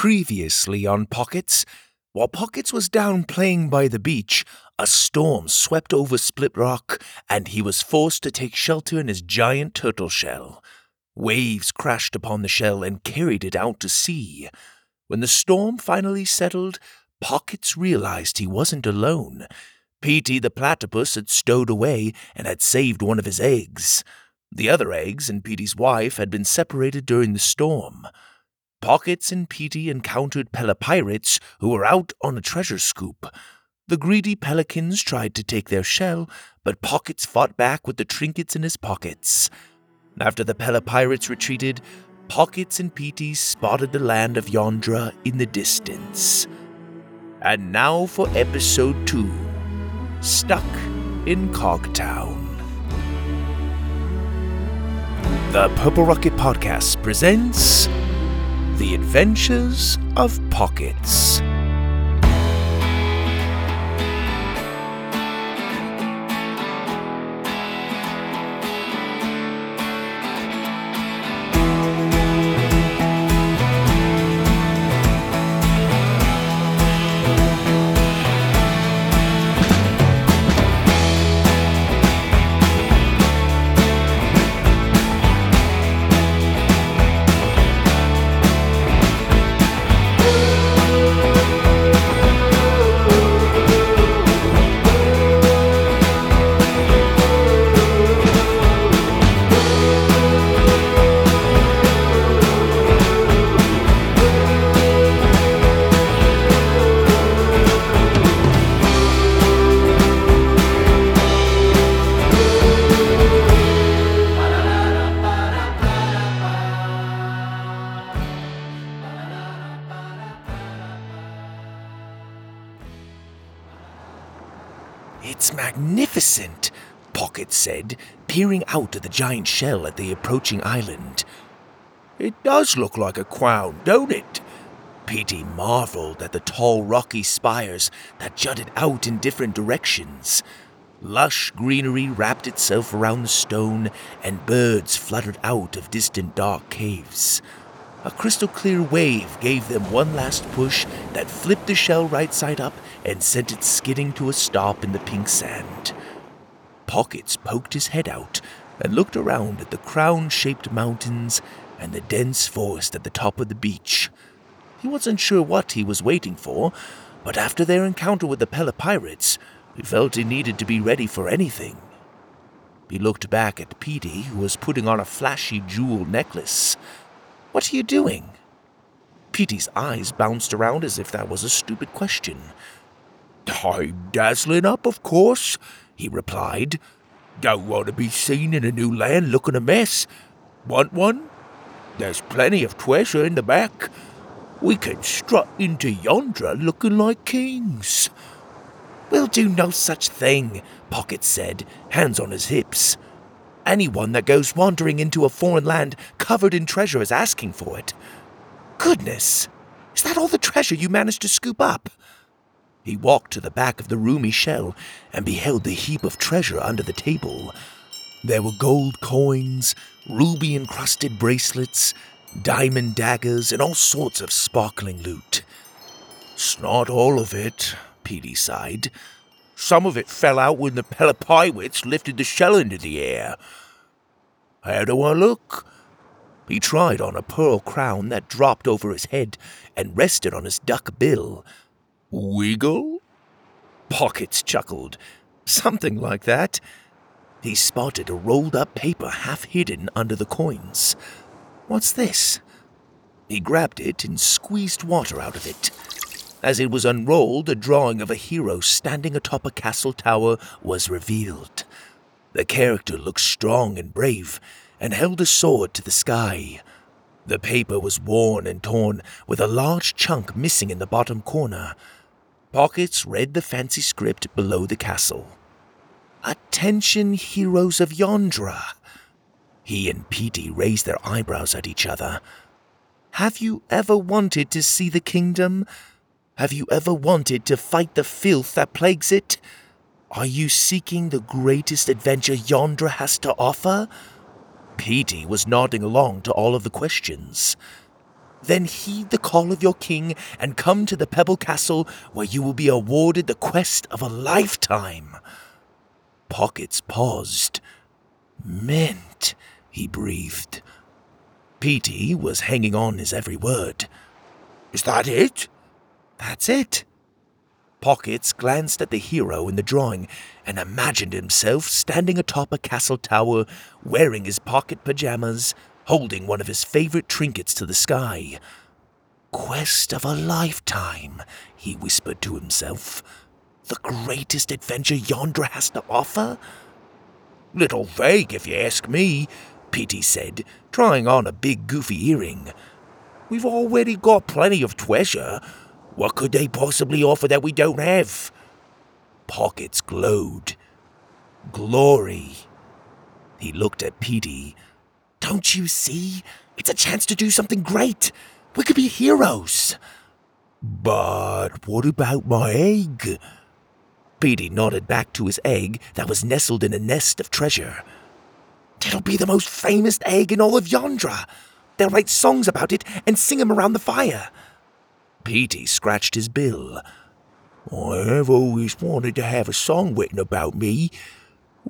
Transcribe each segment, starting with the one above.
Previously on Pockets, while Pockets was down playing by the beach, a storm swept over Split Rock, and he was forced to take shelter in his giant turtle shell. Waves crashed upon the shell and carried it out to sea. When the storm finally settled, Pockets realized he wasn't alone. Petey the platypus had stowed away and had saved one of his eggs. The other eggs and Petey's wife had been separated during the storm. Pockets and Petey encountered pelopirates who were out on a treasure scoop. The greedy pelicans tried to take their shell, but Pockets fought back with the trinkets in his pockets. After the pelopirates retreated, Pockets and Petey spotted the land of Yondra in the distance. And now for episode 2 Stuck in Cogtown. The Purple Rocket Podcast presents The Adventures of Pockets. Out at the giant shell at the approaching island. It does look like a crown, don't it? Petey marveled at the tall rocky spires that jutted out in different directions. Lush greenery wrapped itself around the stone, and birds fluttered out of distant dark caves. A crystal clear wave gave them one last push that flipped the shell right side up and sent it skidding to a stop in the pink sand. Pockets poked his head out and looked around at the crown shaped mountains and the dense forest at the top of the beach. He wasn't sure what he was waiting for, but after their encounter with the pelopirates, he felt he needed to be ready for anything. He looked back at Petey, who was putting on a flashy jewel necklace. What are you doing? Petey's eyes bounced around as if that was a stupid question. I'm dazzling up, of course, he replied. Don't want to be seen in a new land looking a mess. Want one? There's plenty of treasure in the back. We can strut into Yondra looking like kings. We'll do no such thing, Pocket said, hands on his hips. Anyone that goes wandering into a foreign land covered in treasure is asking for it. Goodness, is that all the treasure you managed to scoop up? He walked to the back of the roomy shell and beheld the heap of treasure under the table. There were gold coins, ruby encrusted bracelets, diamond daggers, and all sorts of sparkling loot. It's not all of it, Petey sighed. Some of it fell out when the pelopirates lifted the shell into the air. How do I look? He tried on a pearl crown that dropped over his head and rested on his duck bill. Wiggle? Pockets chuckled. Something like that. He spotted a rolled up paper half hidden under the coins. What's this? He grabbed it and squeezed water out of it. As it was unrolled, a drawing of a hero standing atop a castle tower was revealed. The character looked strong and brave and held a sword to the sky. The paper was worn and torn, with a large chunk missing in the bottom corner. Pockets read the fancy script below the castle. Attention, heroes of Yondra. He and Petey raised their eyebrows at each other. Have you ever wanted to see the kingdom? Have you ever wanted to fight the filth that plagues it? Are you seeking the greatest adventure Yondra has to offer? Petey was nodding along to all of the questions. Then heed the call of your king and come to the Pebble Castle where you will be awarded the quest of a lifetime. Pockets paused. Mint, he breathed. Petey was hanging on his every word. Is that it? That's it. Pockets glanced at the hero in the drawing and imagined himself standing atop a castle tower, wearing his pocket pajamas, holding one of his favorite trinkets to the sky. Quest of a lifetime, he whispered to himself. The greatest adventure Yondra has to offer? Little vague, if you ask me, Petey said, trying on a big goofy earring. We've already got plenty of treasure. What could they possibly offer that we don't have? Pockets glowed. Glory. He looked at Petey. Don't you see? It's a chance to do something great. We could be heroes. But what about my egg? Petey nodded back to his egg that was nestled in a nest of treasure. It'll be the most famous egg in all of Yondra. They'll write songs about it and sing 'em around the fire. Petey scratched his bill. I've always wanted to have a song written about me.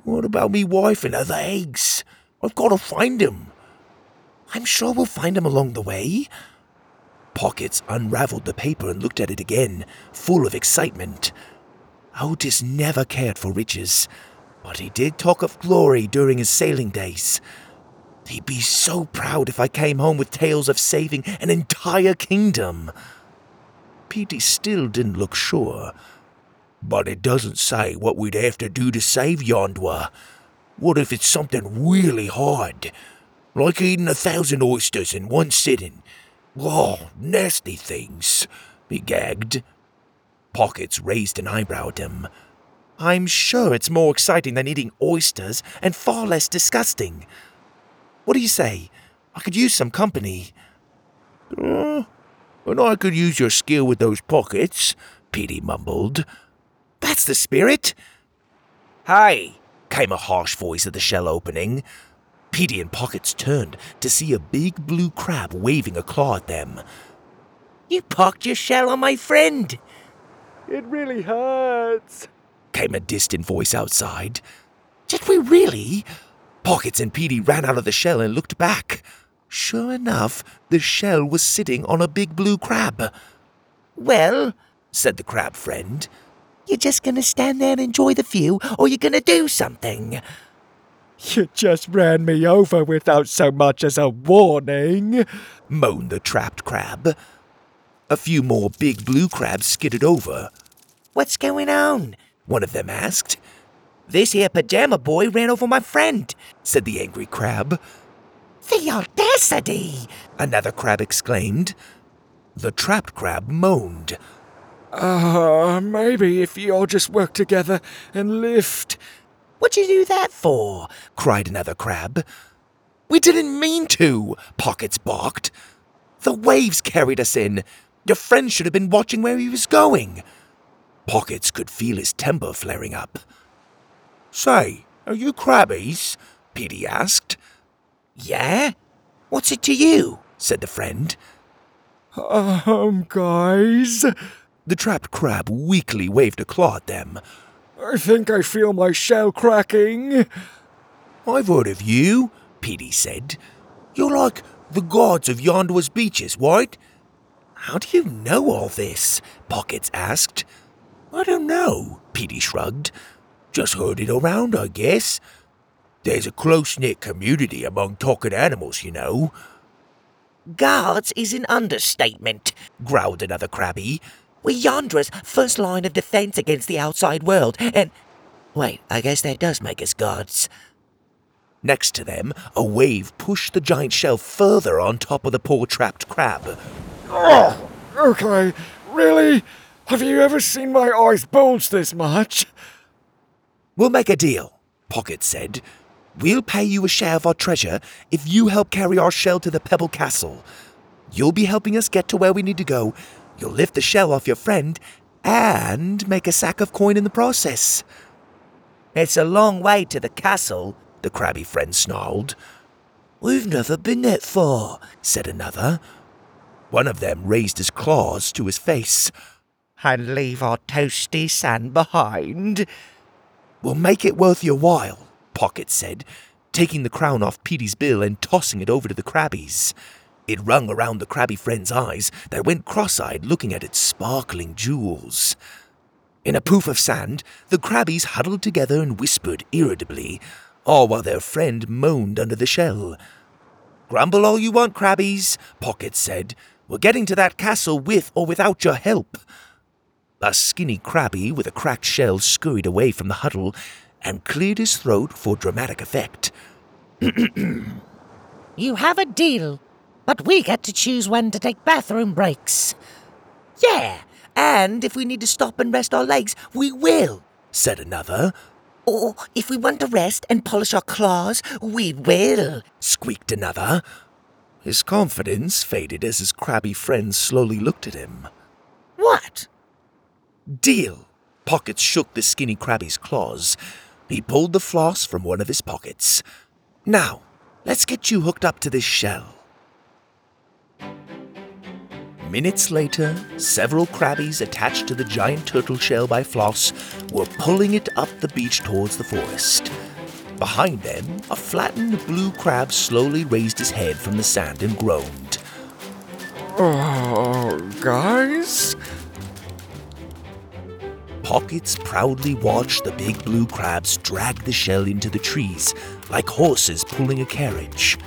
What about me wife and other eggs? I've got to find him. I'm sure we'll find him along the way. Pockets unraveled the paper and looked at it again, full of excitement. Otis never cared for riches, but he did talk of glory during his sailing days. He'd be so proud if I came home with tales of saving an entire kingdom. Petey still didn't look sure. But it doesn't say what we'd have to do to save Yondwa. What if it's something really hard? Like eating a thousand oysters in one sitting. Oh, nasty things, he gagged. Pockets raised an eyebrow at him. I'm sure it's more exciting than eating oysters and far less disgusting. What do you say? I could use some company. Uh, and I could use your skill with those pockets, Petey mumbled. That's the spirit. Hey, came a harsh voice at the shell opening. Petey and Pockets turned to see a big blue crab waving a claw at them. You pocked your shell on my friend, it really hurts, came a distant voice outside. Did we really? Pockets and Petey ran out of the shell and looked back. Sure enough, the shell was sitting on a big blue crab. Well, said the crab friend, you just gonna stand there and enjoy the view, or you're gonna do something? You just ran me over without so much as a warning, moaned the trapped crab. A few more big blue crabs skidded over. What's going on? One of them asked. This here pajama boy ran over my friend, said the angry crab. The audacity! Another crab exclaimed. The trapped crab moaned. Ah, uh, maybe if you all just work together and lift. What'd you do that for? cried another crab. We didn't mean to, Pockets barked. The waves carried us in. Your friend should have been watching where he was going. Pockets could feel his temper flaring up. Say, are you crabbies? Petey asked. Yeah? What's it to you? said the friend. Um, guys. The trapped crab weakly waved a claw at them. I think I feel my shell cracking. I've heard of you, Petey said. You're like the gods of Yondwa's beaches, right? How do you know all this? Pockets asked. I don't know, Petey shrugged. Just heard it around, I guess. There's a close knit community among talking animals, you know. Guards is an understatement, growled another crabby. We're Yondra's first line of defense against the outside world, and. Wait, I guess that does make us guards. Next to them, a wave pushed the giant shell further on top of the poor trapped crab. Oh, okay, really? Have you ever seen my eyes bulge this much? We'll make a deal, Pocket said. We'll pay you a share of our treasure if you help carry our shell to the Pebble Castle. You'll be helping us get to where we need to go. You'll lift the shell off your friend and make a sack of coin in the process. It's a long way to the castle, the crabby friend snarled. We've never been that far, said another. One of them raised his claws to his face. And leave our toasty sand behind. We'll make it worth your while, Pocket said, taking the crown off Petey's bill and tossing it over to the crabbies. It rung around the crabby friend's eyes that went cross eyed looking at its sparkling jewels. In a poof of sand, the crabbies huddled together and whispered irritably, all while their friend moaned under the shell. Grumble all you want, crabbies, Pocket said. We're getting to that castle with or without your help. A skinny crabby with a cracked shell scurried away from the huddle and cleared his throat for dramatic effect. You have a deal, but we get to choose when to take bathroom breaks. Yeah, and if we need to stop and rest our legs, we will, said another. Or if we want to rest and polish our claws, we will, squeaked another. His confidence faded as his crabby friends slowly looked at him. What? Deal! Pocket shook the skinny crabby's claws. He pulled the floss from one of his pockets. Now, let's get you hooked up to this shell. Minutes later, several crabbies attached to the giant turtle shell by Floss were pulling it up the beach towards the forest. Behind them, a flattened blue crab slowly raised his head from the sand and groaned. Oh, guys? Pockets proudly watched the big blue crabs drag the shell into the trees, like horses pulling a carriage.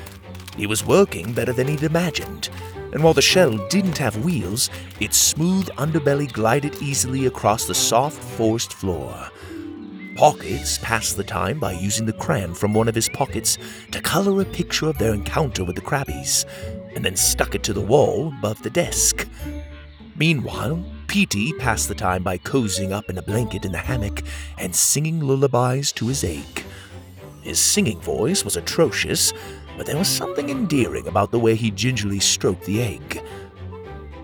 He was working better than he'd imagined, and while the shell didn't have wheels, its smooth underbelly glided easily across the soft forest floor. Pockets passed the time by using the crayon from one of his pockets to color a picture of their encounter with the crabbies, and then stuck it to the wall above the desk. Meanwhile, Petey passed the time by cozying up in a blanket in the hammock and singing lullabies to his ache. His singing voice was atrocious, but there was something endearing about the way he gingerly stroked the egg.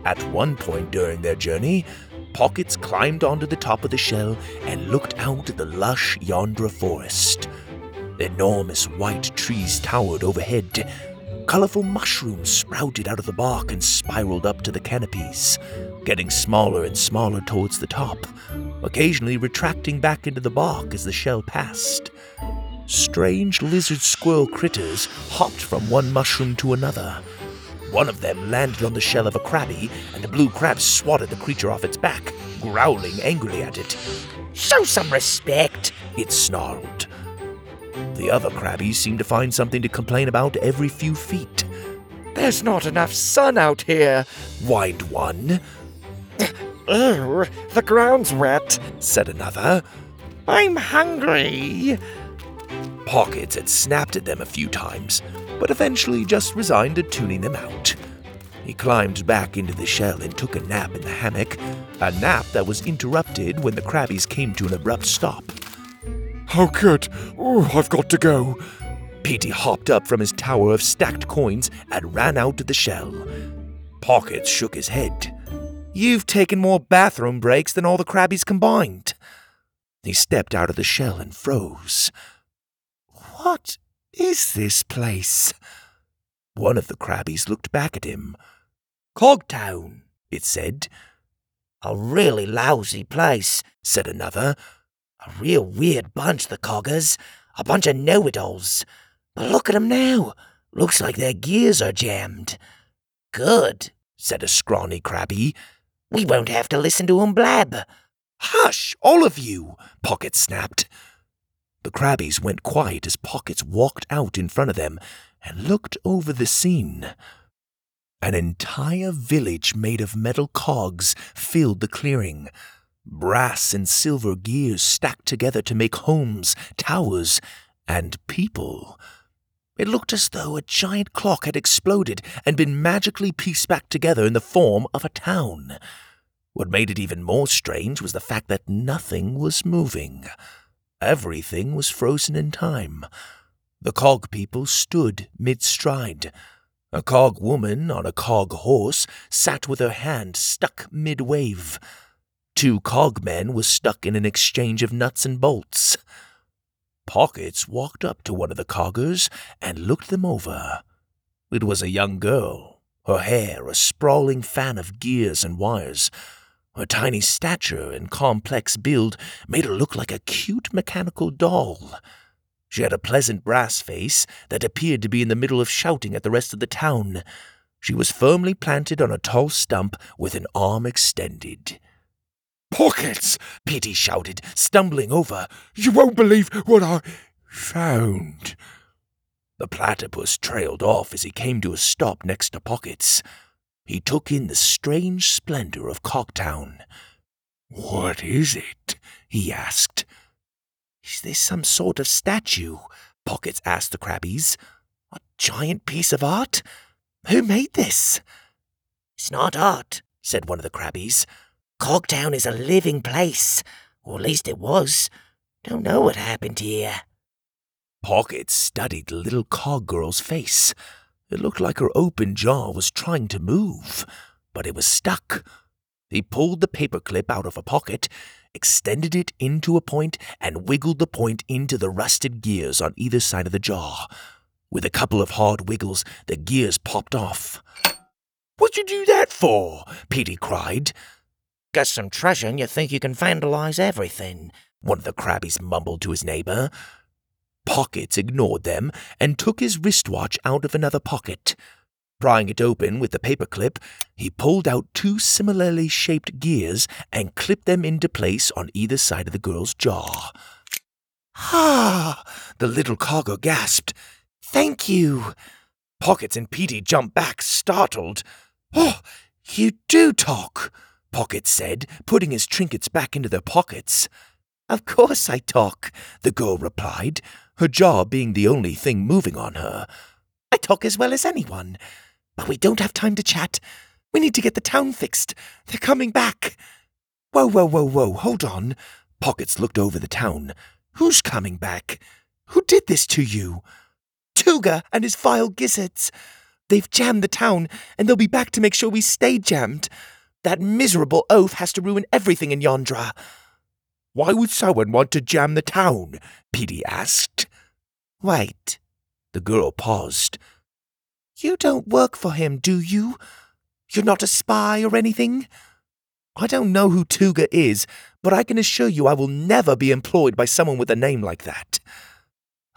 At one point during their journey, Pockets climbed onto the top of the shell and looked out at the lush Yondra forest. Enormous white trees towered overhead. Colorful mushrooms sprouted out of the bark and spiraled up to the canopies, getting smaller and smaller towards the top, occasionally retracting back into the bark as the shell passed. Strange lizard squirrel critters hopped from one mushroom to another. One of them landed on the shell of a crabby, and the blue crab swatted the creature off its back, growling angrily at it. Show some respect, it snarled. The other crabbies seemed to find something to complain about every few feet. There's not enough sun out here, whined one. Ew, the ground's wet, said another. I'm hungry. Pockets had snapped at them a few times, but eventually just resigned to tuning them out. He climbed back into the shell and took a nap in the hammock, a nap that was interrupted when the crabbies came to an abrupt stop. Oh, good. Oh, I've got to go. Petey hopped up from his tower of stacked coins and ran out of the shell. Pockets shook his head. You've taken more bathroom breaks than all the crabbies combined. He stepped out of the shell and froze. What is this place? One of the crabbies looked back at him. Cogtown, it said. A really lousy place, said another. A real weird bunch, the coggers. A bunch of know it alls. But look at 'em now. Looks like their gears are jammed. Good, said a scrawny crabby. We won't have to listen to 'em blab. Hush, all of you, Pocket snapped. The crabbies went quiet as Pockets walked out in front of them and looked over the scene. An entire village made of metal cogs filled the clearing. Brass and silver gears stacked together to make homes, towers, and people. It looked as though a giant clock had exploded and been magically pieced back together in the form of a town. What made it even more strange was the fact that nothing was moving. Everything was frozen in time. The cog people stood mid stride. A cog woman on a cog horse sat with her hand stuck mid wave. Two cog men were stuck in an exchange of nuts and bolts. Pockets walked up to one of the coggers and looked them over. It was a young girl. her hair a sprawling fan of gears and wires. Her tiny stature and complex build made her look like a cute mechanical doll. She had a pleasant brass face that appeared to be in the middle of shouting at the rest of the town. She was firmly planted on a tall stump with an arm extended. Pockets! Petey shouted, stumbling over. You won't believe what I found. The platypus trailed off as he came to a stop next to Pockets. He took in the strange splendor of Cogtown. What is it? he asked. Is this some sort of statue? Pockets asked the Crabbies. A giant piece of art? Who made this? It's not art, said one of the Crabbies. Cogtown is a living place, or at least it was. Don't know what happened here. Pockets studied the little cog girl's face. It looked like her open jaw was trying to move, but it was stuck. He pulled the paperclip out of a pocket, extended it into a point, and wiggled the point into the rusted gears on either side of the jaw. With a couple of hard wiggles, the gears popped off. What'd you do that for? Petey cried. Got some treasure and you think you can vandalize everything, one of the Crabbies mumbled to his neighbor. Pockets ignored them and took his wristwatch out of another pocket. Prying it open with the paperclip, he pulled out two similarly shaped gears and clipped them into place on either side of the girl's jaw. Ah! The little cogger gasped. Thank you. Pockets and Petey jumped back, startled. Oh, you do talk, Pockets said, putting his trinkets back into their pockets. Of course I talk, the girl replied, her jaw being the only thing moving on her. I talk as well as anyone. But we don't have time to chat. We need to get the town fixed. They're coming back. Whoa, whoa, whoa, whoa, hold on. Pockets looked over the town. Who's coming back? Who did this to you? Tuga and his vile gizzards. They've jammed the town, and they'll be back to make sure we stay jammed. That miserable oaf has to ruin everything in Yondra. Why would someone want to jam the town? Petey asked. Wait. The girl paused. You don't work for him, do you? You're not a spy or anything? I don't know who Tuga is, but I can assure you I will never be employed by someone with a name like that.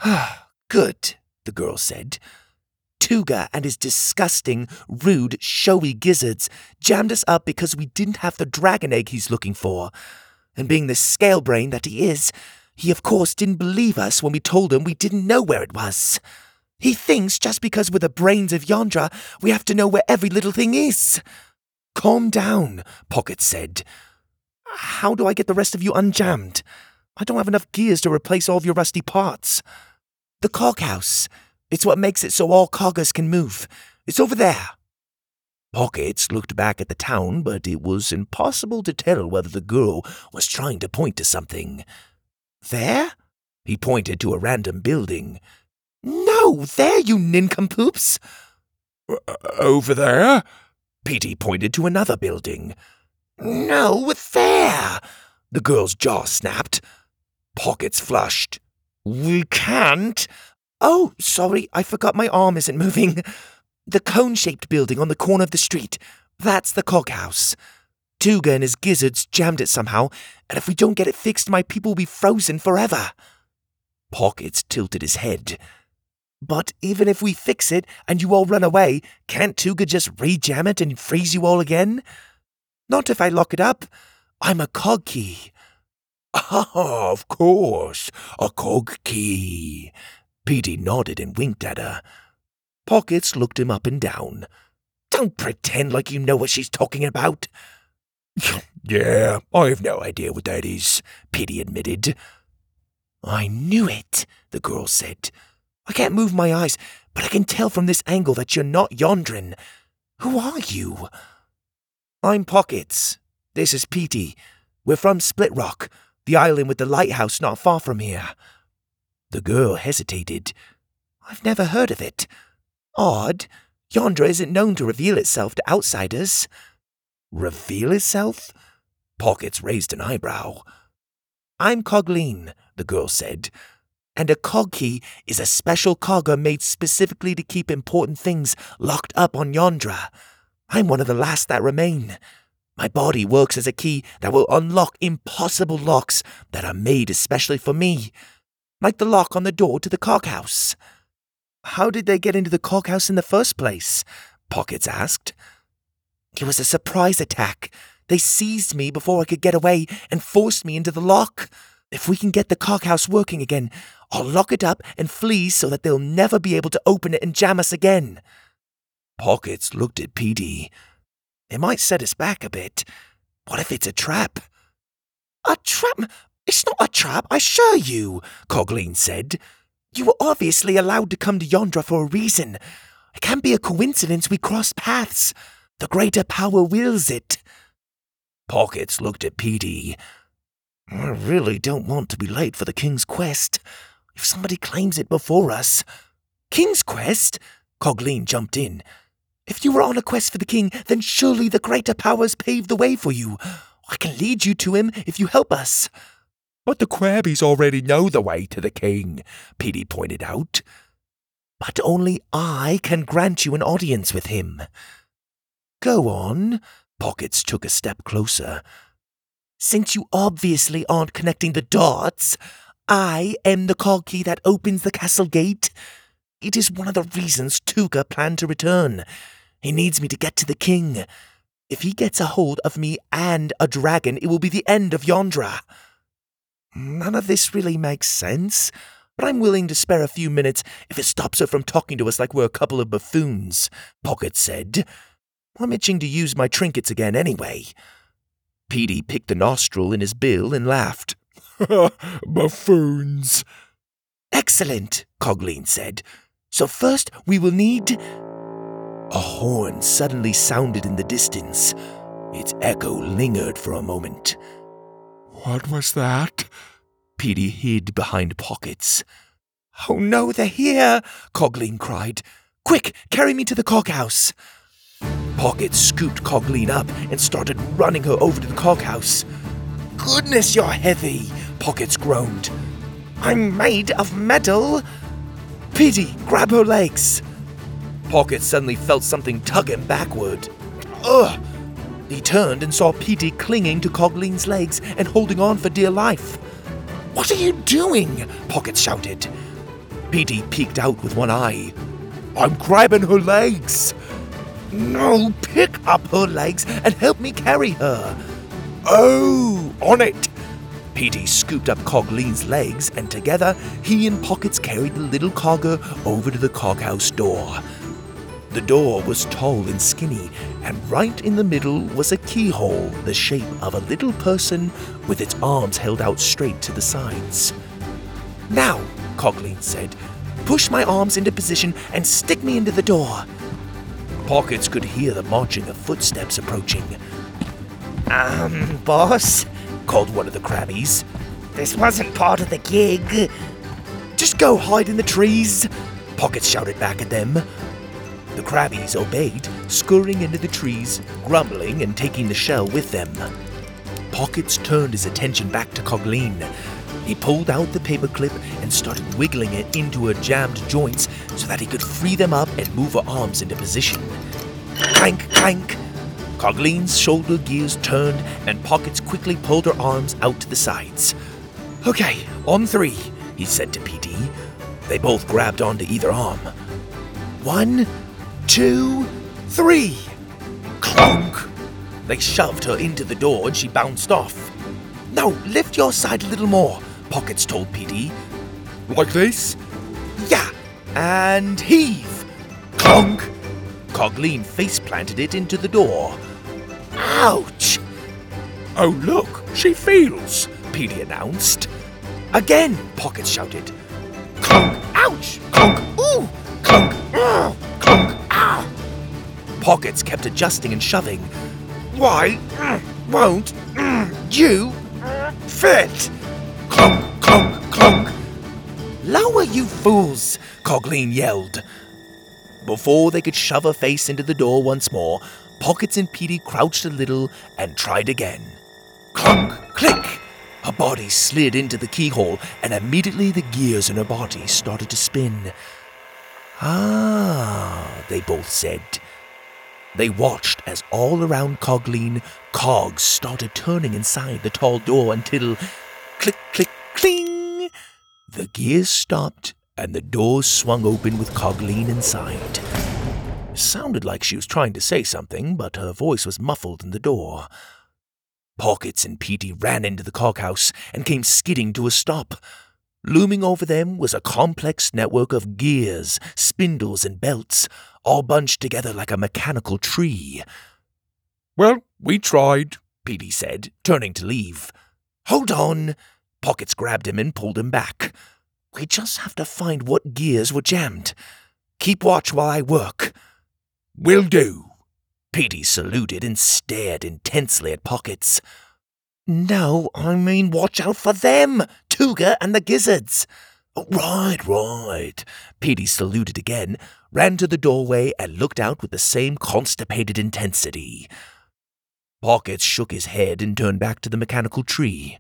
Good, the girl said. Tuga and his disgusting, rude, showy gizzards jammed us up because we didn't have the dragon egg he's looking for. And being the scale brain that he is, he of course didn't believe us when we told him we didn't know where it was. He thinks just because we're the brains of Yondra, we have to know where every little thing is. Calm down, Pocket said. How do I get the rest of you unjammed? I don't have enough gears to replace all of your rusty parts. The coghouse. It's what makes it so all coggers can move. It's over there. Pockets looked back at the town, but it was impossible to tell whether the girl was trying to point to something. There? He pointed to a random building. No, there, you nincompoops! Over there? Petey pointed to another building. No, there! The girl's jaw snapped. Pockets flushed. We can't. Oh, sorry, I forgot my arm isn't moving. The cone shaped building on the corner of the street. That's the coghouse. Tuga and his gizzards jammed it somehow, and if we don't get it fixed, my people will be frozen forever. Pockets tilted his head. But even if we fix it and you all run away, can't Tuga just rejam it and freeze you all again? Not if I lock it up. I'm a cog key. Ah, of course, a cog key. Petey nodded and winked at her. Pockets looked him up and down. Don't pretend like you know what she's talking about. yeah, I've no idea what that is, Petey admitted. I knew it, the girl said. I can't move my eyes, but I can tell from this angle that you're not Yondrin. Who are you? I'm Pockets. This is Petey. We're from Split Rock, the island with the lighthouse not far from here. The girl hesitated. I've never heard of it. Odd. Yondra isn't known to reveal itself to outsiders. Reveal itself? Pockets raised an eyebrow. I'm Cogleen, the girl said. And a cog key is a special cogger made specifically to keep important things locked up on Yondra. I'm one of the last that remain. My body works as a key that will unlock impossible locks that are made especially for me, like the lock on the door to the coghouse. How did they get into the coghouse in the first place? Pockets asked. It was a surprise attack. They seized me before I could get away and forced me into the lock. If we can get the coghouse working again, I'll lock it up and flee so that they'll never be able to open it and jam us again. Pockets looked at Petey. It might set us back a bit. What if it's a trap? A trap? It's not a trap, I assure you, Cogleen said. You were obviously allowed to come to Yondra for a reason. It can't be a coincidence we crossed paths. The greater power wills it. Pockets looked at Petey. I really don't want to be late for the King's Quest. If somebody claims it before us. King's Quest? Cogleen jumped in. If you were on a quest for the king, then surely the greater powers paved the way for you. I can lead you to him if you help us. But the Crabbies already know the way to the king, Petey pointed out. But only I can grant you an audience with him. Go on. Pockets took a step closer. Since you obviously aren't connecting the dots, I am the cog key that opens the castle gate. It is one of the reasons Tuga planned to return. He needs me to get to the king. If he gets a hold of me and a dragon, it will be the end of Yondra. None of this really makes sense, but I'm willing to spare a few minutes if it stops her from talking to us like we're a couple of buffoons, Pocket said. I'm itching to use my trinkets again anyway. Petey picked a nostril in his bill and laughed. Buffoons. Excellent, Cogleen said. So first we will need. A horn suddenly sounded in the distance. Its echo lingered for a moment. What was that? Petey hid behind pockets. Oh no, they're here! Cogleen cried. Quick, carry me to the coghouse. Pocket scooped Cogleen up and started running her over to the coghouse. Goodness, you're heavy, Pockets groaned. I'm made of metal. Petey, grab her legs. Pocket suddenly felt something tug him backward. Ugh! He turned and saw Petey clinging to Cogleen's legs and holding on for dear life. What are you doing? Pocket shouted. Petey peeked out with one eye. I'm grabbing her legs. No, pick up her legs and help me carry her. Oh, on it. Petey scooped up Cogleen's legs, and together he and Pockets carried the little cogger over to the coghouse door. The door was tall and skinny, and right in the middle was a keyhole the shape of a little person with its arms held out straight to the sides. Now, Cogleen said, push my arms into position and stick me into the door. Pockets could hear the marching of footsteps approaching. Um, boss, called one of the crabbies. This wasn't part of the gig. Just go hide in the trees, Pockets shouted back at them. The crabbies obeyed, scurrying into the trees, grumbling and taking the shell with them. Pockets turned his attention back to Cogleen. He pulled out the paperclip and started wiggling it into her jammed joints so that he could free them up and move her arms into position. Clank, clank! Cogleen's shoulder gears turned and Pockets quickly pulled her arms out to the sides. Okay, on three, he said to Petey. They both grabbed onto either arm. One, two, three! Clunk! They shoved her into the door and she bounced off. Now, lift your side a little more, Pockets told Petey. Like this? Yeah, and heave! Clunk! Cogleen face planted it into the door. Ouch! Oh, look, she feels. Petey announced. Again, Pockets shouted. Clunk! Ouch! Clunk! Ooh! Clunk! Ah! Pockets kept adjusting and shoving. Why mm, won't mm, you fit? Clunk, clunk, clunk. Lower, you fools! Cogleen yelled. Before they could shove her face into the door once more, Pockets and Petey crouched a little and tried again. Clunk, Click! Her body slid into the keyhole, and immediately the gears in her body started to spin. Ah, they both said. They watched as all around Cogleen, cogs started turning inside the tall door until click, click, cling! The gears stopped and the door swung open with Cogleen inside. Sounded like she was trying to say something, but her voice was muffled in the door. Pockets and Petey ran into the coghouse and came skidding to a stop. Looming over them was a complex network of gears, spindles, and belts, all bunched together like a mechanical tree. Well, we tried, Petey said, turning to leave. Hold on! Pockets grabbed him and pulled him back. We just have to find what gears were jammed. Keep watch while I work. Will do. Petey saluted and stared intensely at Pockets. No, I mean watch out for them, Tuga and the gizzards. Right, right. Petey saluted again, ran to the doorway, and looked out with the same constipated intensity. Pockets shook his head and turned back to the mechanical tree.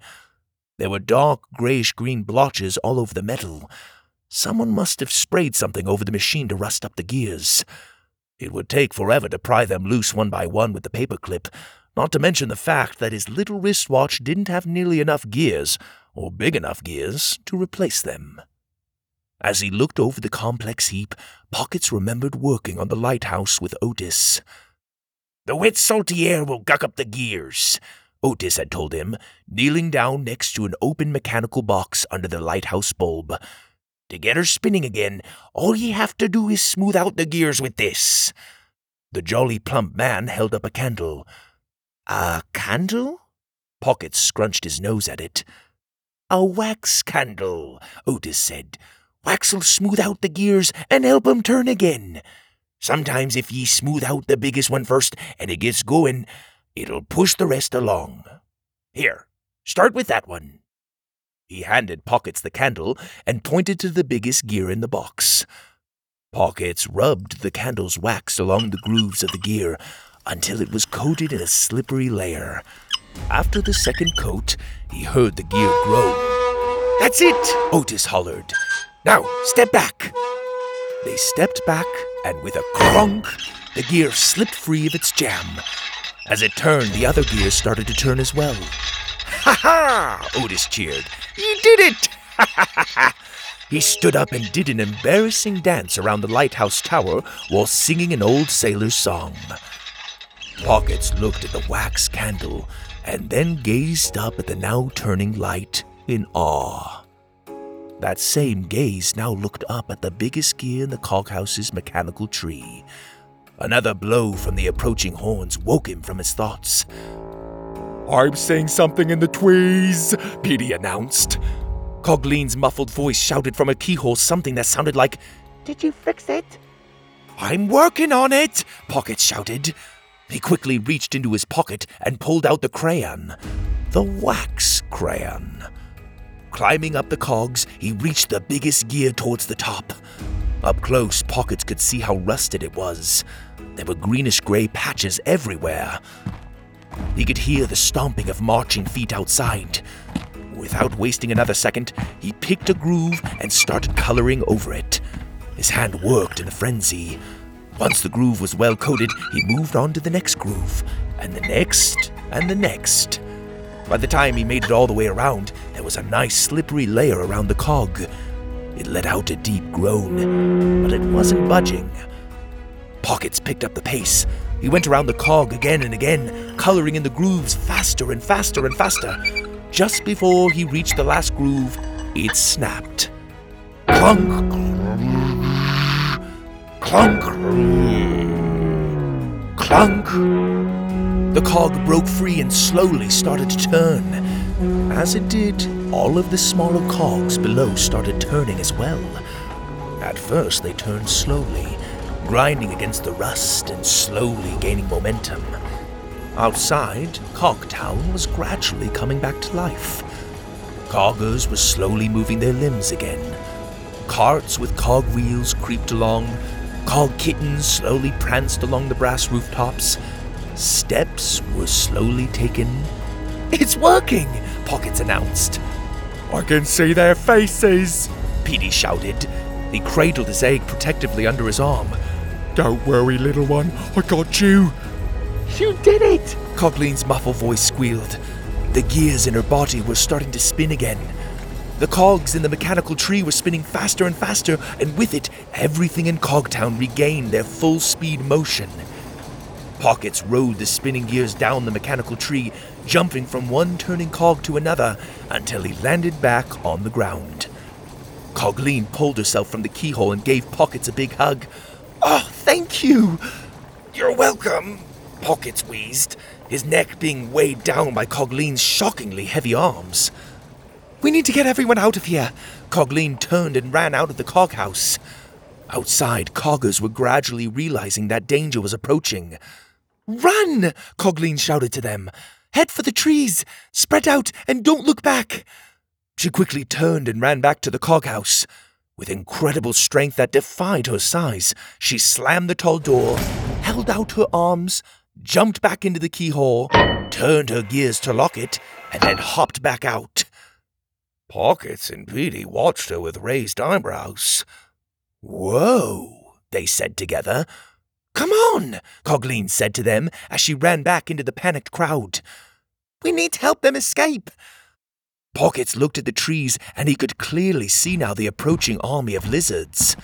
There were dark grayish green blotches all over the metal. Someone must have sprayed something over the machine to rust up the gears. It would take forever to pry them loose one by one with the paperclip, not to mention the fact that his little wristwatch didn't have nearly enough gears, or big enough gears, to replace them. As he looked over the complex heap, Pockets remembered working on the lighthouse with Otis. The wet, salty air will guck up the gears, Otis had told him, kneeling down next to an open mechanical box under the lighthouse bulb. To get her spinning again, all ye have to do is smooth out the gears with this. The jolly plump man held up a candle. A candle? Pockets scrunched his nose at it. A wax candle, Otis said. Wax'll smooth out the gears and help 'em turn again. Sometimes if ye smooth out the biggest one first and it gets going, It'll push the rest along. Here, start with that one. He handed Pockets the candle and pointed to the biggest gear in the box. Pockets rubbed the candle's wax along the grooves of the gear until it was coated in a slippery layer. After the second coat, he heard the gear groan. That's it! Otis hollered. Now, step back. They stepped back, and with a clunk, the gear slipped free of its jam as it turned, the other gears started to turn as well. Ha ha! Otis cheered. You did it! Ha ha ha! He stood up and did an embarrassing dance around the lighthouse tower while singing an old sailor's song. Pockets looked at the wax candle and then gazed up at the now turning light in awe. That same gaze now looked up at the biggest gear in the coghouse's mechanical tree Another blow from the approaching horns woke him from his thoughts. I'm saying something in the tweeze, Petey announced. Cogleen's muffled voice shouted from a keyhole something that sounded like, Did you fix it? I'm working on it, Pocket shouted. He quickly reached into his pocket and pulled out the crayon. The wax crayon. Climbing up the cogs, he reached the biggest gear towards the top. Up close, Pockets could see how rusted it was. There were greenish gray patches everywhere. He could hear the stomping of marching feet outside. Without wasting another second, he picked a groove and started coloring over it. His hand worked in a frenzy. Once the groove was well coated, he moved on to the next groove, and the next, and the next. By the time he made it all the way around, there was a nice slippery layer around the cog. It let out a deep groan, but it wasn't budging. Pockets picked up the pace. He went around the cog again and again, coloring in the grooves faster and faster and faster. Just before he reached the last groove, it snapped. Clunk! Clunk! Clunk! The cog broke free and slowly started to turn. As it did, all of the smaller cogs below started turning as well. At first, they turned slowly, grinding against the rust and slowly gaining momentum. Outside, Cogtown was gradually coming back to life. Coggers were slowly moving their limbs again. Carts with cog wheels creaked along. Cog kittens slowly pranced along the brass rooftops. Steps were slowly taken. It's working! Pockets announced. I can see their faces. Petey shouted. He cradled his egg protectively under his arm. Don't worry, little one. I got you. You did it! Cogleen's muffled voice squealed. The gears in her body were starting to spin again. The cogs in the mechanical tree were spinning faster and faster, and with it, everything in Cogtown regained their full speed motion. Pockets rode the spinning gears down the mechanical tree, jumping from one turning cog to another until he landed back on the ground. Cogleen pulled herself from the keyhole and gave Pockets a big hug. Oh, thank you! You're welcome, Pockets wheezed, his neck being weighed down by Cogleen's shockingly heavy arms. We need to get everyone out of here. Cogleen turned and ran out of the coghouse. Outside, coggers were gradually realizing that danger was approaching. Run! Cogleen shouted to them. Head for the trees! Spread out and don't look back! She quickly turned and ran back to the cog house. With incredible strength that defied her size, she slammed the tall door, held out her arms, jumped back into the keyhole, turned her gears to lock it, and then hopped back out. Pockets and Petey watched her with raised eyebrows. Whoa, they said together. Come on, Cogleen said to them as she ran back into the panicked crowd. We need to help them escape. Pockets looked at the trees and he could clearly see now the approaching army of lizards.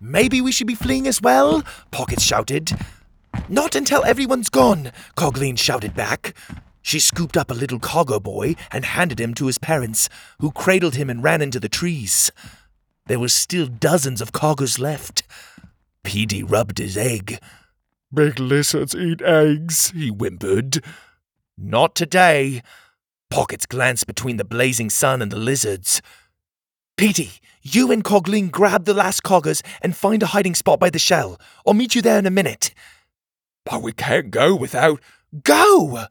Maybe we should be fleeing as well, Pockets shouted. Not until everyone's gone, Cogleen shouted back. She scooped up a little cogger boy and handed him to his parents, who cradled him and ran into the trees. There were still dozens of coggers left. Petey rubbed his egg. Big lizards eat eggs, he whimpered. Not today. Pockets glanced between the blazing sun and the lizards. Petey, you and Cogleen grab the last coggers and find a hiding spot by the shell. I'll meet you there in a minute. But we can't go without. Go!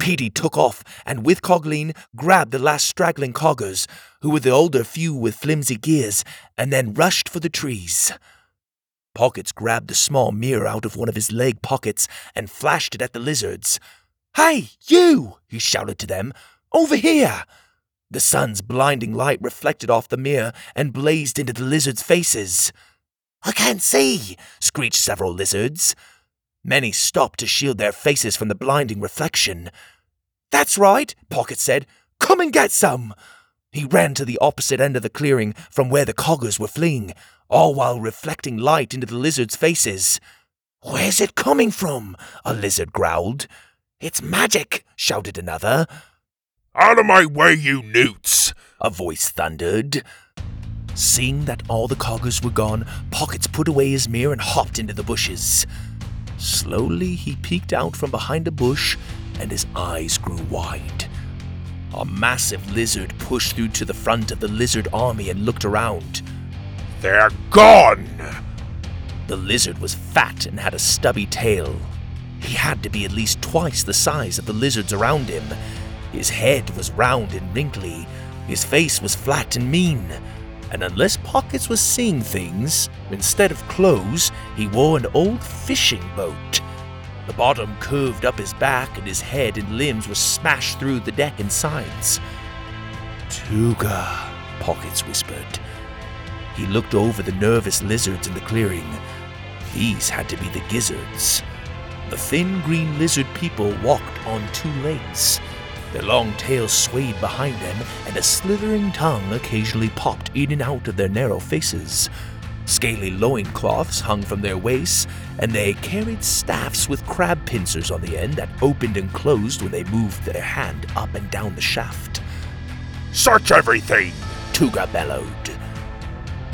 Petey took off and with Cogleen grabbed the last straggling coggers, who were the older few with flimsy gears, and then rushed for the trees. Pockets grabbed the small mirror out of one of his leg pockets and flashed it at the lizards. Hey, you! he shouted to them. Over here! The sun's blinding light reflected off the mirror and blazed into the lizards' faces. I can't see, screeched several lizards. Many stopped to shield their faces from the blinding reflection. That's right, Pocket said. Come and get some! He ran to the opposite end of the clearing from where the coggers were fleeing, all while reflecting light into the lizards' faces. Where's it coming from? A lizard growled. It's magic, shouted another. Out of my way, you newts! A voice thundered. Seeing that all the coggers were gone, Pockets put away his mirror and hopped into the bushes. Slowly, he peeked out from behind a bush, and his eyes grew wide. A massive lizard pushed through to the front of the lizard army and looked around. They're gone! The lizard was fat and had a stubby tail. He had to be at least twice the size of the lizards around him. His head was round and wrinkly. His face was flat and mean. And unless Pockets was seeing things, instead of clothes, he wore an old fishing boat. The bottom curved up his back, and his head and limbs were smashed through the deck and sides. Tuga, Pockets whispered. He looked over the nervous lizards in the clearing. These had to be the gizzards. The thin green lizard people walked on two legs. Their long tails swayed behind them, and a slithering tongue occasionally popped in and out of their narrow faces. Scaly loincloths hung from their waists, and they carried staffs with crab pincers on the end that opened and closed when they moved their hand up and down the shaft. Search everything! Tuga bellowed.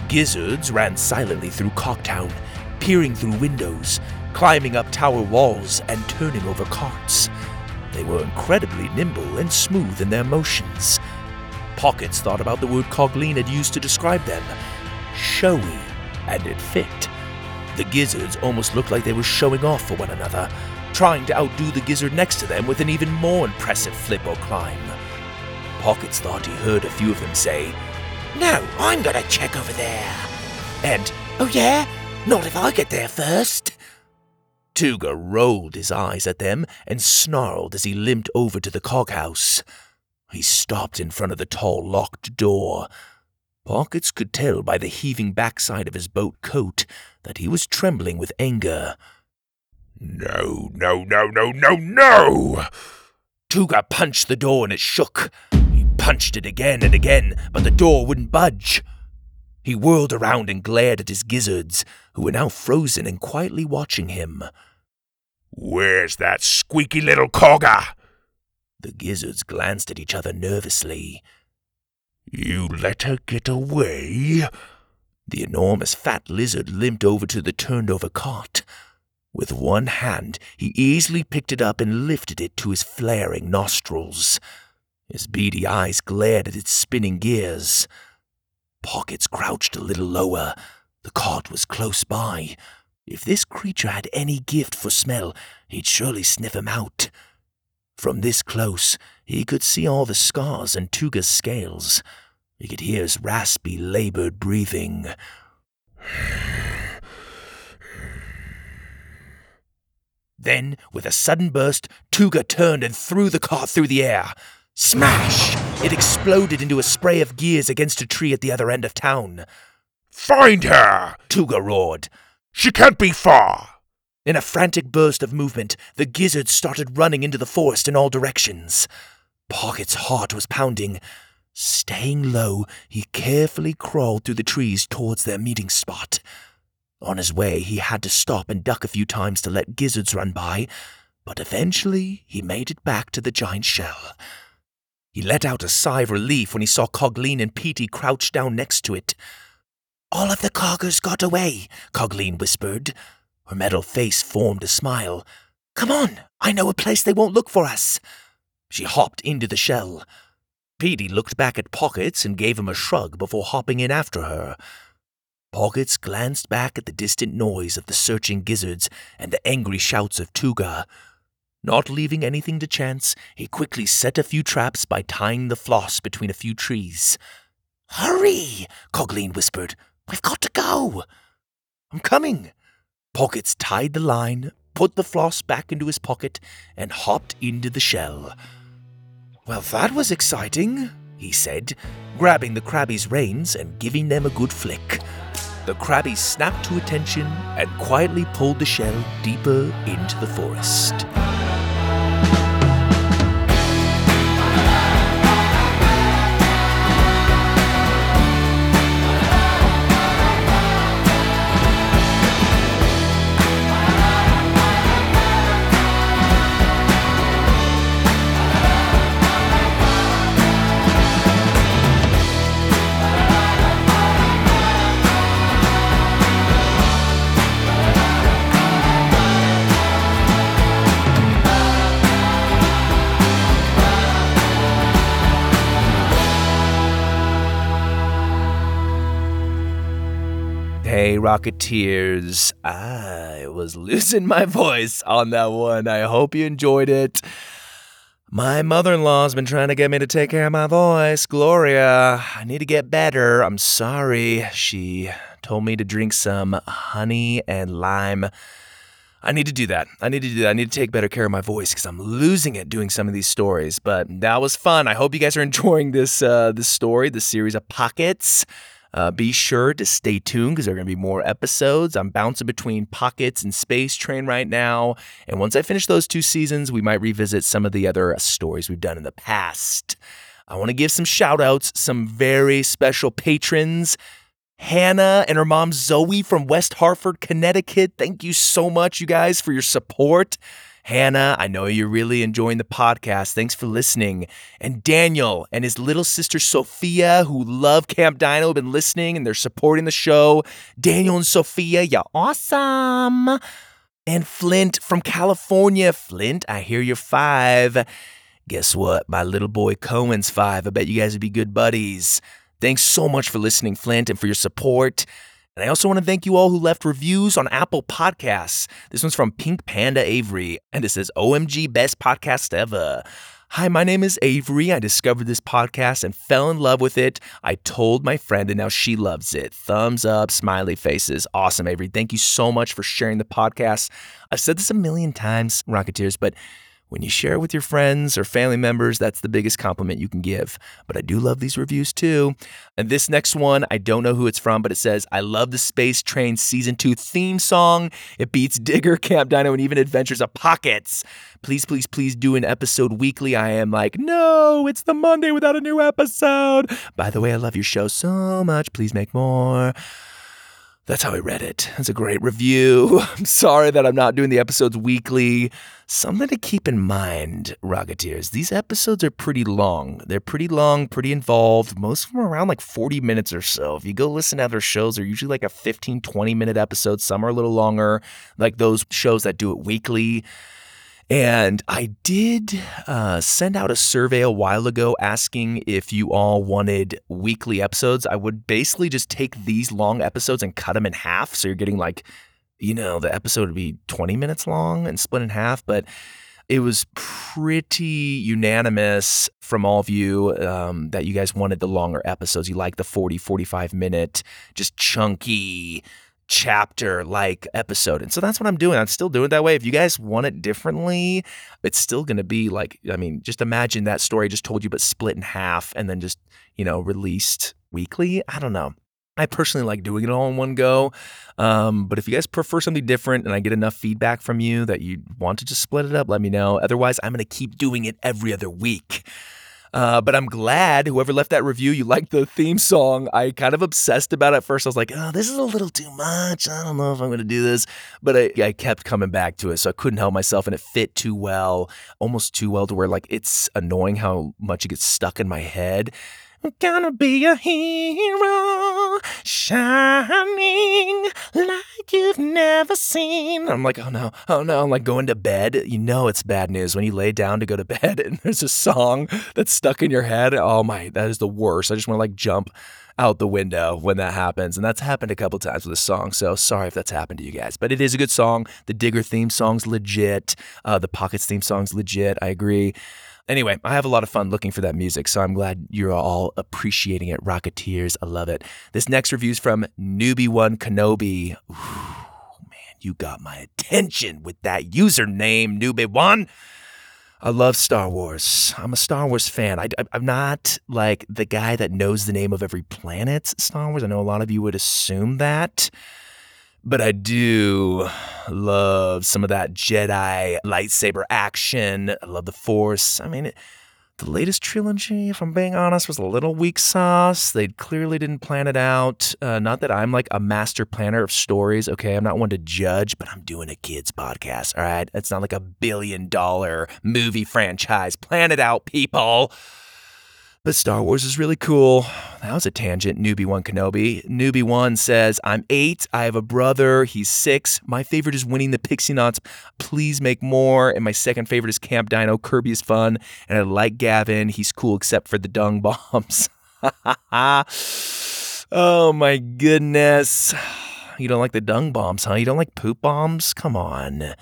Gizzards ran silently through Cogtown, peering through windows, climbing up tower walls, and turning over carts. They were incredibly nimble and smooth in their motions. Pockets thought about the word Cogleen had used to describe them showy, and it fit. The gizzards almost looked like they were showing off for one another, trying to outdo the gizzard next to them with an even more impressive flip or climb. Pockets thought he heard a few of them say, No, I'm gonna check over there. And, Oh yeah? Not if I get there first. Tuga rolled his eyes at them and snarled as he limped over to the coghouse. He stopped in front of the tall locked door. Pockets could tell by the heaving backside of his boat coat that he was trembling with anger. No, no, no, no, no, no! Tuga punched the door and it shook. He punched it again and again, but the door wouldn't budge. He whirled around and glared at his gizzards, who were now frozen and quietly watching him. Where's that squeaky little cogger? The gizzards glanced at each other nervously. You let her get away? The enormous fat lizard limped over to the turned over cot. With one hand, he easily picked it up and lifted it to his flaring nostrils. His beady eyes glared at its spinning gears. Pockets crouched a little lower. The cot was close by. If this creature had any gift for smell, he'd surely sniff him out. From this close, he could see all the scars and Tuga's scales. He could hear his raspy, labored breathing. Then, with a sudden burst, Tuga turned and threw the car through the air. Smash! It exploded into a spray of gears against a tree at the other end of town. Find her! Tuga roared. She can't be far! In a frantic burst of movement, the gizzards started running into the forest in all directions. Pocket's heart was pounding. Staying low, he carefully crawled through the trees towards their meeting spot. On his way, he had to stop and duck a few times to let gizzards run by, but eventually he made it back to the giant shell. He let out a sigh of relief when he saw Cogleen and Petey crouched down next to it. All of the coggers got away, Cogleen whispered. Her metal face formed a smile. Come on, I know a place they won't look for us. She hopped into the shell. Petey looked back at Pockets and gave him a shrug before hopping in after her. Pockets glanced back at the distant noise of the searching gizzards and the angry shouts of Tuga. Not leaving anything to chance, he quickly set a few traps by tying the floss between a few trees. Hurry, Cogleen whispered. We've got to go. I'm coming. Pockets tied the line, put the floss back into his pocket, and hopped into the shell. Well, that was exciting, he said, grabbing the Crabby's reins and giving them a good flick. The Crabby snapped to attention and quietly pulled the shell deeper into the forest. Hey, Rocketeers. I was losing my voice on that one. I hope you enjoyed it. My mother in law's been trying to get me to take care of my voice. Gloria, I need to get better. I'm sorry. She told me to drink some honey and lime. I need to do that. I need to do that. I need to take better care of my voice because I'm losing it doing some of these stories. But that was fun. I hope you guys are enjoying this uh, this story, this series of pockets. Uh, be sure to stay tuned because there are going to be more episodes. I'm bouncing between Pockets and Space Train right now. And once I finish those two seasons, we might revisit some of the other stories we've done in the past. I want to give some shout outs, some very special patrons. Hannah and her mom Zoe from West Hartford, Connecticut. Thank you so much, you guys, for your support. Hannah, I know you're really enjoying the podcast. Thanks for listening. And Daniel and his little sister Sophia, who love Camp Dino, have been listening and they're supporting the show. Daniel and Sophia, you're awesome. And Flint from California. Flint, I hear you're five. Guess what? My little boy Cohen's five. I bet you guys would be good buddies. Thanks so much for listening, Flint, and for your support. And I also want to thank you all who left reviews on Apple Podcasts. This one's from Pink Panda Avery, and it says, OMG, best podcast ever. Hi, my name is Avery. I discovered this podcast and fell in love with it. I told my friend, and now she loves it. Thumbs up, smiley faces. Awesome, Avery. Thank you so much for sharing the podcast. I've said this a million times, Rocketeers, but When you share it with your friends or family members, that's the biggest compliment you can give. But I do love these reviews too. And this next one, I don't know who it's from, but it says, I love the Space Train Season 2 theme song. It beats Digger, Camp Dino, and even Adventures of Pockets. Please, please, please do an episode weekly. I am like, no, it's the Monday without a new episode. By the way, I love your show so much. Please make more. That's how I read it. It's a great review. I'm sorry that I'm not doing the episodes weekly. Something to keep in mind, Rocketeers. These episodes are pretty long. They're pretty long, pretty involved. Most of them are around like 40 minutes or so. If you go listen to other shows, they're usually like a 15, 20 minute episode. Some are a little longer, like those shows that do it weekly. And I did uh, send out a survey a while ago asking if you all wanted weekly episodes. I would basically just take these long episodes and cut them in half. So you're getting like, you know, the episode would be 20 minutes long and split in half. But it was pretty unanimous from all of you um, that you guys wanted the longer episodes. You like the 40, 45 minute, just chunky chapter like episode. And so that's what I'm doing. I'm still doing it that way. If you guys want it differently, it's still going to be like, I mean, just imagine that story I just told you, but split in half and then just, you know, released weekly. I don't know. I personally like doing it all in one go. Um, but if you guys prefer something different and I get enough feedback from you that you want to just split it up, let me know. Otherwise, I'm going to keep doing it every other week. Uh, but I'm glad whoever left that review, you liked the theme song. I kind of obsessed about it at first. I was like, oh, this is a little too much. I don't know if I'm going to do this. But I, I kept coming back to it. So I couldn't help myself. And it fit too well, almost too well to where like it's annoying how much it gets stuck in my head. I'm gonna be a hero, shining like you've never seen. I'm like, oh no, oh no. I'm like going to bed. You know it's bad news when you lay down to go to bed and there's a song that's stuck in your head. Oh my, that is the worst. I just want to like jump out the window when that happens. And that's happened a couple times with this song. So sorry if that's happened to you guys. But it is a good song. The Digger theme song's legit. Uh, the Pockets theme song's legit. I agree. Anyway, I have a lot of fun looking for that music, so I'm glad you're all appreciating it. Rocketeers, I love it. This next review is from Newbie One Kenobi. Ooh, man, you got my attention with that username, Newbie One. I love Star Wars. I'm a Star Wars fan. I, am not like the guy that knows the name of every planet Star Wars. I know a lot of you would assume that. But I do love some of that Jedi lightsaber action. I love the Force. I mean, it, the latest trilogy, if I'm being honest, was a little weak sauce. They clearly didn't plan it out. Uh, not that I'm like a master planner of stories. Okay, I'm not one to judge, but I'm doing a kids podcast. All right, it's not like a billion dollar movie franchise. Plan it out, people. But Star Wars is really cool. That was a tangent. Newbie One Kenobi. Newbie One says, I'm eight. I have a brother. He's six. My favorite is Winnie and the Pixie Knots. Please make more. And my second favorite is Camp Dino. Kirby is fun. And I like Gavin. He's cool except for the dung bombs. oh my goodness. You don't like the dung bombs, huh? You don't like poop bombs? Come on.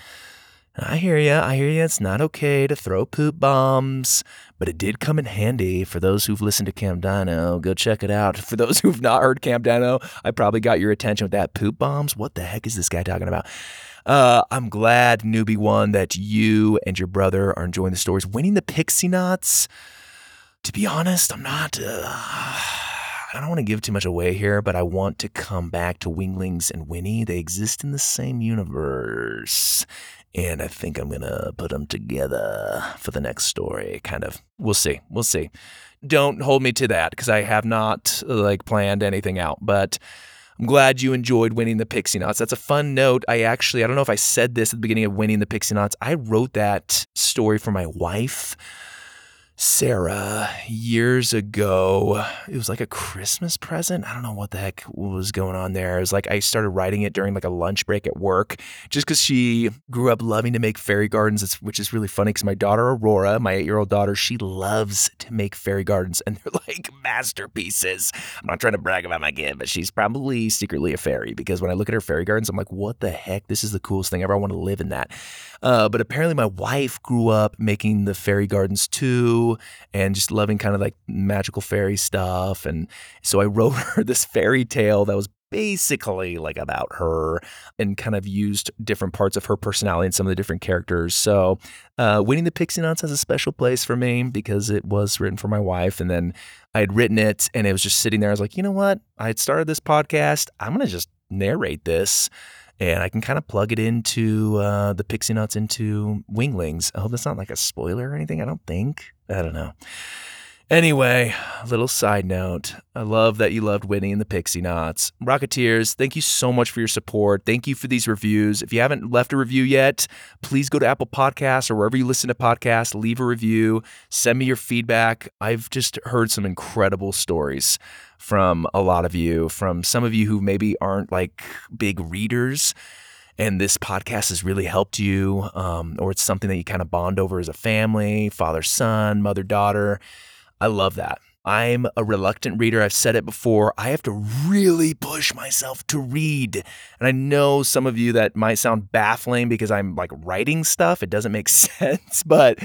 I hear you. I hear you. It's not okay to throw poop bombs, but it did come in handy for those who've listened to Camp Dino. Go check it out. For those who've not heard Camp Dino, I probably got your attention with that poop bombs. What the heck is this guy talking about? Uh, I'm glad, newbie one, that you and your brother are enjoying the stories. Winnie and the Pixie Knots. To be honest, I'm not. Uh, I don't want to give too much away here, but I want to come back to Winglings and Winnie. They exist in the same universe and I think I'm gonna put them together for the next story. Kind of. We'll see. We'll see. Don't hold me to that because I have not like planned anything out. But I'm glad you enjoyed Winnie and the Pixie Knots. That's a fun note. I actually I don't know if I said this at the beginning of Winnie and the Pixie Knots. I wrote that story for my wife Sarah years ago. It was like a Christmas present. I don't know what the heck was going on there. It was like I started writing it during like a lunch break at work just because she grew up loving to make fairy gardens, which is really funny because my daughter Aurora, my eight year old daughter, she loves to make fairy gardens and they're like masterpieces. I'm not trying to brag about my kid, but she's probably secretly a fairy because when I look at her fairy gardens, I'm like, what the heck? This is the coolest thing ever. I want to live in that. Uh, but apparently, my wife grew up making the fairy gardens too, and just loving kind of like magical fairy stuff. And so I wrote her this fairy tale that was basically like about her and kind of used different parts of her personality and some of the different characters. So, uh, Winnie and the Pixie Knots has a special place for me because it was written for my wife. And then I had written it and it was just sitting there. I was like, you know what? I had started this podcast. I'm going to just narrate this and I can kind of plug it into uh, the Pixie Knots into Winglings. I hope that's not like a spoiler or anything. I don't think. I don't know. Anyway, little side note. I love that you loved Winnie and the Pixie Knots. Rocketeers, thank you so much for your support. Thank you for these reviews. If you haven't left a review yet, please go to Apple Podcasts or wherever you listen to podcasts, leave a review, send me your feedback. I've just heard some incredible stories from a lot of you, from some of you who maybe aren't like big readers and this podcast has really helped you, um, or it's something that you kind of bond over as a family, father, son, mother, daughter. I love that. I'm a reluctant reader. I've said it before. I have to really push myself to read. And I know some of you that might sound baffling because I'm like writing stuff. It doesn't make sense, but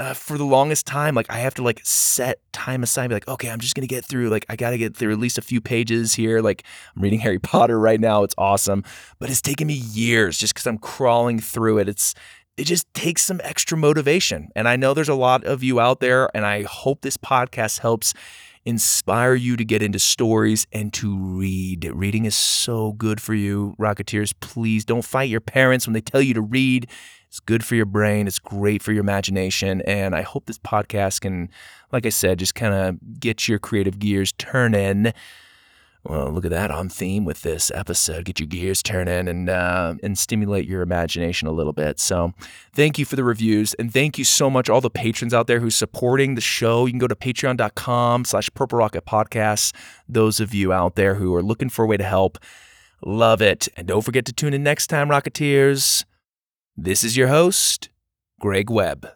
uh, for the longest time, like I have to like set time aside, be like, okay, I'm just gonna get through. Like I gotta get through at least a few pages here. Like I'm reading Harry Potter right now. It's awesome, but it's taken me years just because I'm crawling through it. It's it just takes some extra motivation. And I know there's a lot of you out there, and I hope this podcast helps inspire you to get into stories and to read. Reading is so good for you, Rocketeers. Please don't fight your parents when they tell you to read. It's good for your brain, it's great for your imagination. And I hope this podcast can, like I said, just kind of get your creative gears turning. Well, look at that on theme with this episode. Get your gears turning and uh, and stimulate your imagination a little bit. So, thank you for the reviews and thank you so much all the patrons out there who's supporting the show. You can go to Patreon.com/slash Purple Rocket Podcasts. Those of you out there who are looking for a way to help, love it. And don't forget to tune in next time, Rocketeers. This is your host, Greg Webb.